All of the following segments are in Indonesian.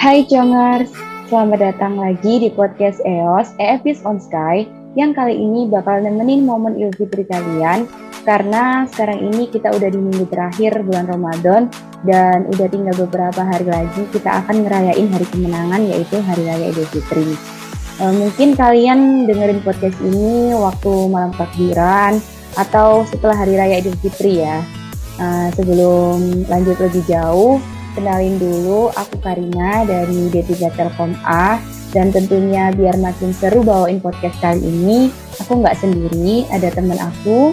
Hai Jongers, selamat datang lagi di podcast EOS EFIS on Sky yang kali ini bakal nemenin momen Idul Fitri kalian karena sekarang ini kita udah di minggu terakhir bulan Ramadan dan udah tinggal beberapa hari lagi kita akan ngerayain hari kemenangan yaitu Hari Raya Idul Fitri. E, mungkin kalian dengerin podcast ini waktu malam takbiran atau setelah Hari Raya Idul Fitri ya. Uh, sebelum lanjut lebih jauh, kenalin dulu aku Karina dari D3 Telkom A dan tentunya biar makin seru bawain podcast kali ini, aku nggak sendiri, ada teman aku.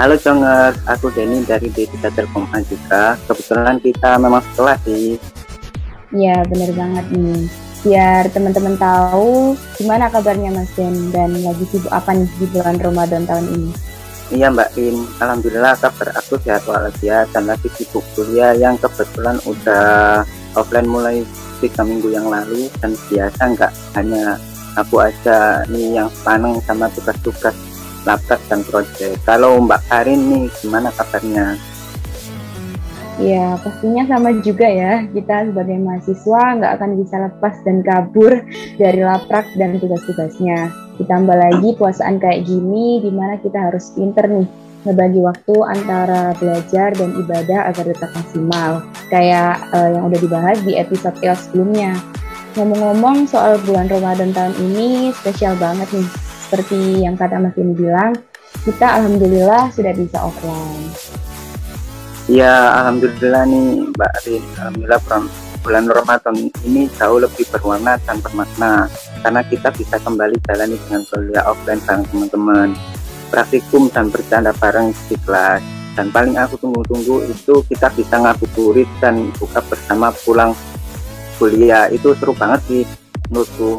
Halo Jongers, aku Denny dari D3 Telkom A juga. Kebetulan kita memang setelah sih. Ya bener banget nih. Biar teman-teman tahu gimana kabarnya Mas Den dan lagi sibuk apa nih di bulan Ramadan tahun ini. Iya Mbak Rin, Alhamdulillah kabar aku sehat walafiat dan lagi sibuk kuliah yang kebetulan udah offline mulai tiga minggu yang lalu dan biasa nggak hanya aku aja nih yang paneng sama tugas-tugas laptop dan proyek. Kalau Mbak Karin nih gimana kabarnya? Ya pastinya sama juga ya, kita sebagai mahasiswa nggak akan bisa lepas dan kabur dari laprak dan tugas-tugasnya. Ditambah lagi puasaan kayak gini, di mana kita harus pinter nih, ngebagi waktu antara belajar dan ibadah agar tetap maksimal. Kayak uh, yang udah dibahas di episode EOS sebelumnya. Ngomong-ngomong soal bulan Ramadan tahun ini spesial banget nih. Seperti yang kata Mas ini bilang, kita alhamdulillah sudah bisa offline. Ya, alhamdulillah nih Mbak Rin. Alhamdulillah bulan Ramadan ini jauh lebih berwarna dan bermakna karena kita bisa kembali jalani dengan kuliah offline bareng teman-teman, praktikum dan bercanda bareng di kelas. Dan paling aku tunggu-tunggu itu kita bisa ngabuburit dan buka bersama pulang kuliah. Itu seru banget sih menurutku.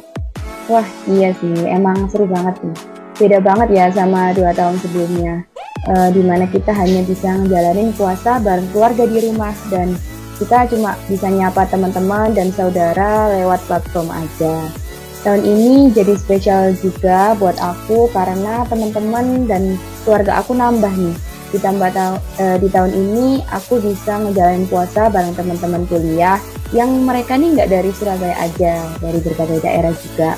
Wah iya sih, emang seru banget nih. Beda banget ya sama dua tahun sebelumnya uh, mana kita hanya bisa ngejalanin puasa bareng keluarga di rumah dan kita cuma bisa nyapa teman-teman dan saudara lewat platform aja. Tahun ini jadi spesial juga buat aku karena teman-teman dan keluarga aku nambah nih. Ditambah ta uh, di tahun ini aku bisa ngejalanin puasa bareng teman-teman kuliah yang mereka nih nggak dari Surabaya aja, dari berbagai daerah juga.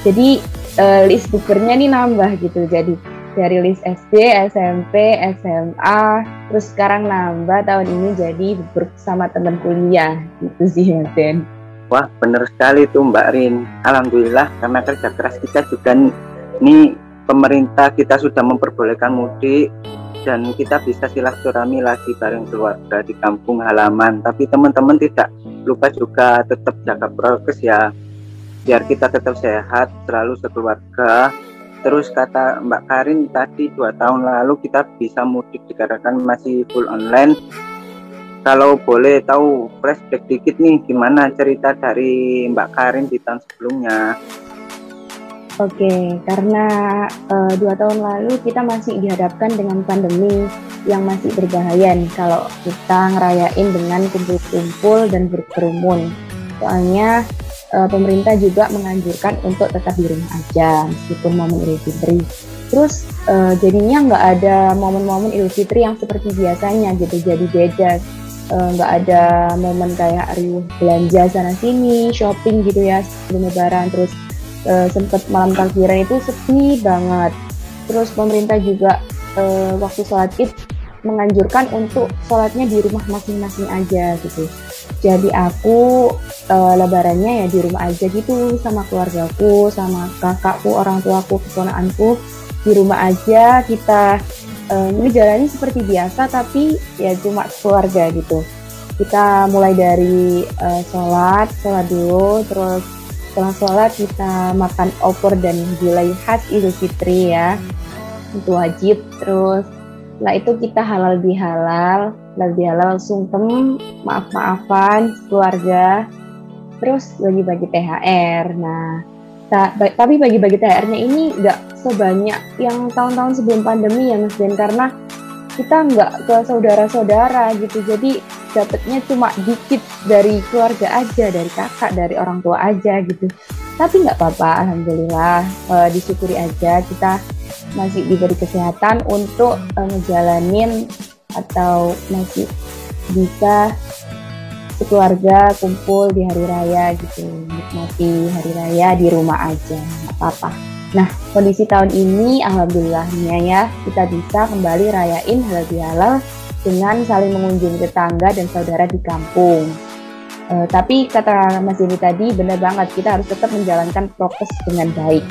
Jadi uh, list bukernya nih nambah gitu. Jadi dari list SD, SMP, SMA, terus sekarang nambah tahun ini jadi bersama teman kuliah gitu sih Den. Wah bener sekali tuh Mbak Rin. Alhamdulillah karena kerja keras kita juga nih pemerintah kita sudah memperbolehkan mudik dan kita bisa silaturahmi lagi bareng keluarga di kampung halaman. Tapi teman-teman tidak lupa juga tetap jaga prokes ya biar kita tetap sehat selalu sekeluarga Terus kata Mbak Karin tadi dua tahun lalu kita bisa mudik dikarenakan masih full online. Kalau boleh tahu flashback dikit nih gimana cerita dari Mbak Karin di tahun sebelumnya? Oke, karena uh, dua tahun lalu kita masih dihadapkan dengan pandemi yang masih berbahaya nih kalau kita ngerayain dengan kumpul-kumpul dan berkerumun. Soalnya uh, pemerintah juga menganjurkan untuk tetap di rumah aja meskipun momen Idul Fitri. Terus uh, jadinya nggak ada momen-momen Idul Fitri yang seperti biasanya gitu, jadi beda. Eh, nggak uh, ada momen kayak riuh belanja sana sini, shopping gitu ya sebelum Lebaran. Terus uh, sempet malam takbiran itu sepi banget. Terus pemerintah juga uh, waktu sholat id menganjurkan untuk sholatnya di rumah masing-masing aja gitu. Jadi aku uh, lebarannya ya di rumah aja gitu sama keluargaku, sama kakakku, orang tuaku, keponakanku di rumah aja kita uh, ngejalanin seperti biasa tapi ya cuma keluarga gitu. Kita mulai dari uh, sholat, sholat dulu, terus setelah sholat kita makan opor dan gulai khas Idul Fitri ya, itu wajib. Terus setelah itu kita halal bihalal, halal bihalal sungkem, maaf-maafan keluarga, terus bagi-bagi THR. Nah, ta tapi bagi-bagi THR-nya ini nggak sebanyak yang tahun-tahun sebelum pandemi ya Mas Den karena kita nggak ke saudara-saudara gitu jadi dapetnya cuma dikit dari keluarga aja dari kakak dari orang tua aja gitu tapi nggak apa-apa alhamdulillah e, disyukuri aja kita masih diberi kesehatan untuk e, ngejalanin atau masih bisa keluarga kumpul di hari raya gitu nikmati hari raya di rumah aja nggak apa-apa. Nah kondisi tahun ini alhamdulillahnya ya kita bisa kembali rayain halal bihalal dengan saling mengunjungi tetangga dan saudara di kampung. Uh, tapi kata Mas Dini tadi benar banget kita harus tetap menjalankan prokes dengan baik.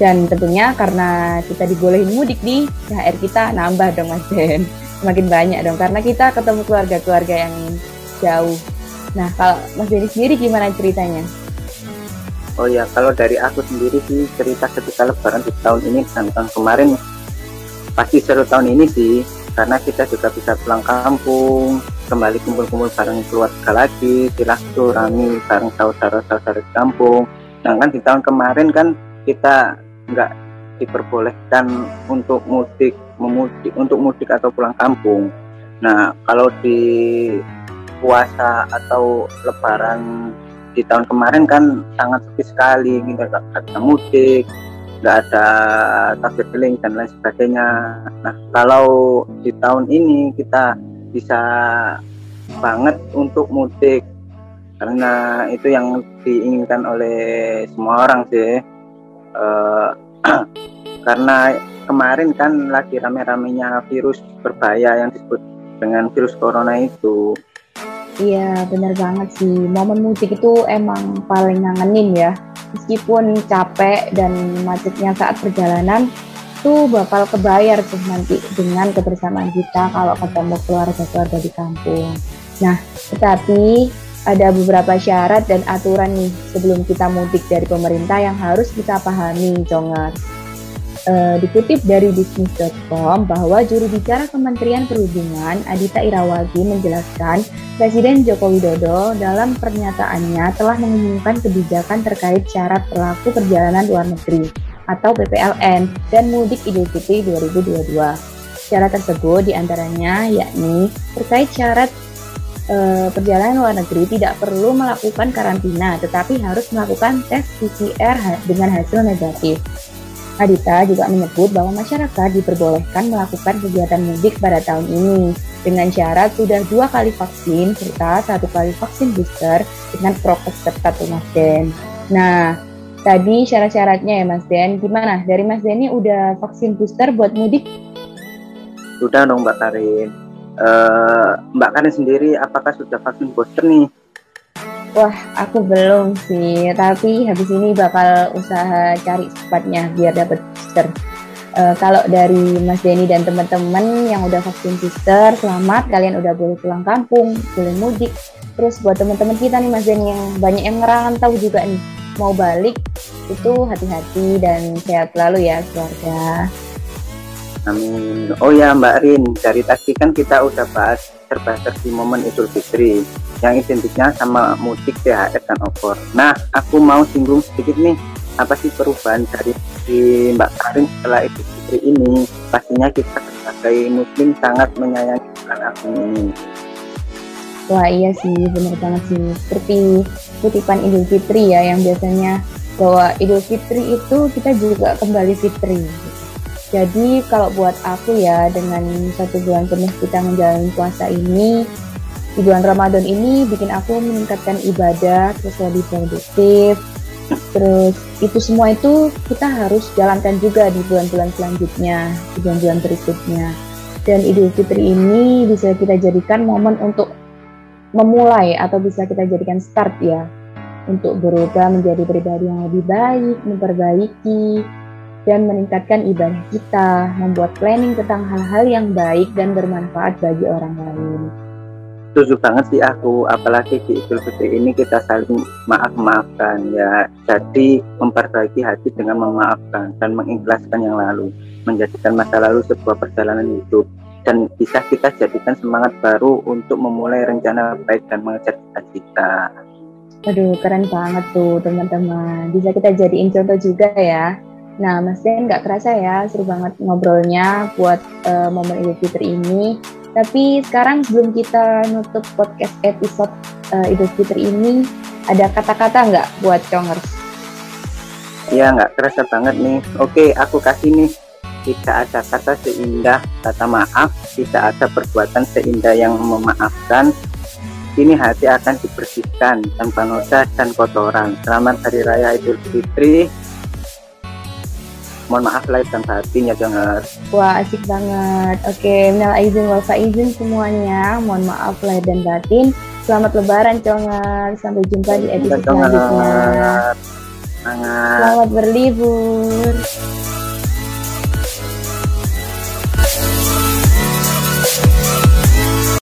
Dan tentunya karena kita dibolehin mudik nih THR kita nambah dong Mas Den semakin banyak dong karena kita ketemu keluarga-keluarga yang jauh Nah, kalau Mas Denny sendiri gimana ceritanya? Oh ya, kalau dari aku sendiri sih cerita ketika lebaran di tahun ini dan tahun kemarin pasti seru tahun ini sih karena kita juga bisa pulang kampung, kembali kumpul-kumpul bareng keluarga lagi, silaturahmi bareng saudara-saudara di kampung. Sedangkan di tahun kemarin kan kita nggak diperbolehkan untuk mudik, memudik, untuk mudik atau pulang kampung. Nah, kalau di puasa atau lebaran di tahun kemarin kan sangat sepi sekali gitu gak ada mudik nggak ada takbir keliling dan lain sebagainya. Nah kalau di tahun ini kita bisa banget untuk mudik karena itu yang diinginkan oleh semua orang sih. Uh, karena kemarin kan lagi rame-ramenya virus berbahaya yang disebut dengan virus corona itu Iya, benar banget sih. Momen mudik itu emang paling ngangenin ya. Meskipun capek dan macetnya saat perjalanan, tuh bakal kebayar tuh nanti dengan kebersamaan kita kalau ketemu keluarga-keluarga di kampung. Nah, tetapi ada beberapa syarat dan aturan nih sebelum kita mudik dari pemerintah yang harus kita pahami, Jonger uh, dikutip dari bisnis.com bahwa juru bicara Kementerian Perhubungan Adita Irawati menjelaskan Presiden Joko Widodo dalam pernyataannya telah mengumumkan kebijakan terkait syarat pelaku perjalanan luar negeri atau PPLN dan mudik Idul Fitri 2022. Syarat tersebut di antaranya yakni terkait syarat e, perjalanan luar negeri tidak perlu melakukan karantina tetapi harus melakukan tes PCR dengan hasil negatif. Adita juga menyebut bahwa masyarakat diperbolehkan melakukan kegiatan mudik pada tahun ini dengan syarat sudah dua kali vaksin serta satu kali vaksin booster dengan prokes ketat Mas Den. Nah, tadi syarat-syaratnya ya Mas Den, gimana? Dari Mas Den ini udah vaksin booster buat mudik? Sudah dong Mbak Karin. Uh, Mbak Karin sendiri apakah sudah vaksin booster nih? Wah, aku belum sih, tapi habis ini bakal usaha cari sepatnya biar dapat booster. Uh, kalau dari Mas Denny dan teman-teman yang udah vaksin booster, selamat kalian udah boleh pulang kampung, boleh mudik. Terus buat teman-teman kita nih Mas Denny yang banyak yang ngerantau juga nih, mau balik itu hati-hati dan sehat selalu ya keluarga. Amin. Oh ya Mbak Rin, dari tadi kan kita udah bahas terbatas di momen Idul Fitri yang identiknya sama mudik, THR, dan opor. Nah, aku mau singgung sedikit nih, apa sih perubahan dari di Mbak Karin setelah Idul Fitri ini? Pastinya kita sebagai Muslim sangat menyayangi bulan agung ini. Wah iya sih, benar banget sih. Seperti kutipan Idul Fitri ya, yang biasanya bahwa Idul Fitri itu kita juga kembali fitri. Jadi kalau buat aku ya dengan satu bulan penuh kita menjalani puasa ini di bulan Ramadan ini bikin aku meningkatkan ibadah terus lebih produktif. Terus itu semua itu kita harus jalankan juga di bulan-bulan selanjutnya di bulan-bulan berikutnya. Dan Idul Fitri ini bisa kita jadikan momen untuk memulai atau bisa kita jadikan start ya untuk berubah menjadi pribadi yang lebih baik, memperbaiki dan meningkatkan ibadah kita, membuat planning tentang hal-hal yang baik dan bermanfaat bagi orang lain. Setuju banget sih aku, apalagi di Idul Fitri ini kita saling maaf-maafkan ya. Jadi memperbaiki hati dengan memaafkan dan mengikhlaskan yang lalu, menjadikan masa lalu sebuah perjalanan hidup dan bisa kita jadikan semangat baru untuk memulai rencana baik dan mengejar cita-cita. Aduh, keren banget tuh teman-teman. Bisa kita jadiin contoh juga ya Nah, Mas Den nggak kerasa ya, seru banget ngobrolnya buat uh, momen Idul Fitri ini. Tapi sekarang sebelum kita nutup podcast episode uh, Idul Fitri ini, ada kata-kata nggak buat Congers? Iya, nggak kerasa banget nih. Oke, aku kasih nih. Tidak ada kata seindah kata maaf, tidak ada perbuatan seindah yang memaafkan, Kini hati akan dibersihkan tanpa noda dan kotoran. Selamat Hari Raya Idul Fitri. Mohon maaf lahir dan batin ya dengar. Wah asik banget. Oke, minal izin wal izin semuanya. Mohon maaf lahir dan batin. Selamat Lebaran Congar. Sampai jumpa di edisi selanjutnya. Selamat berlibur.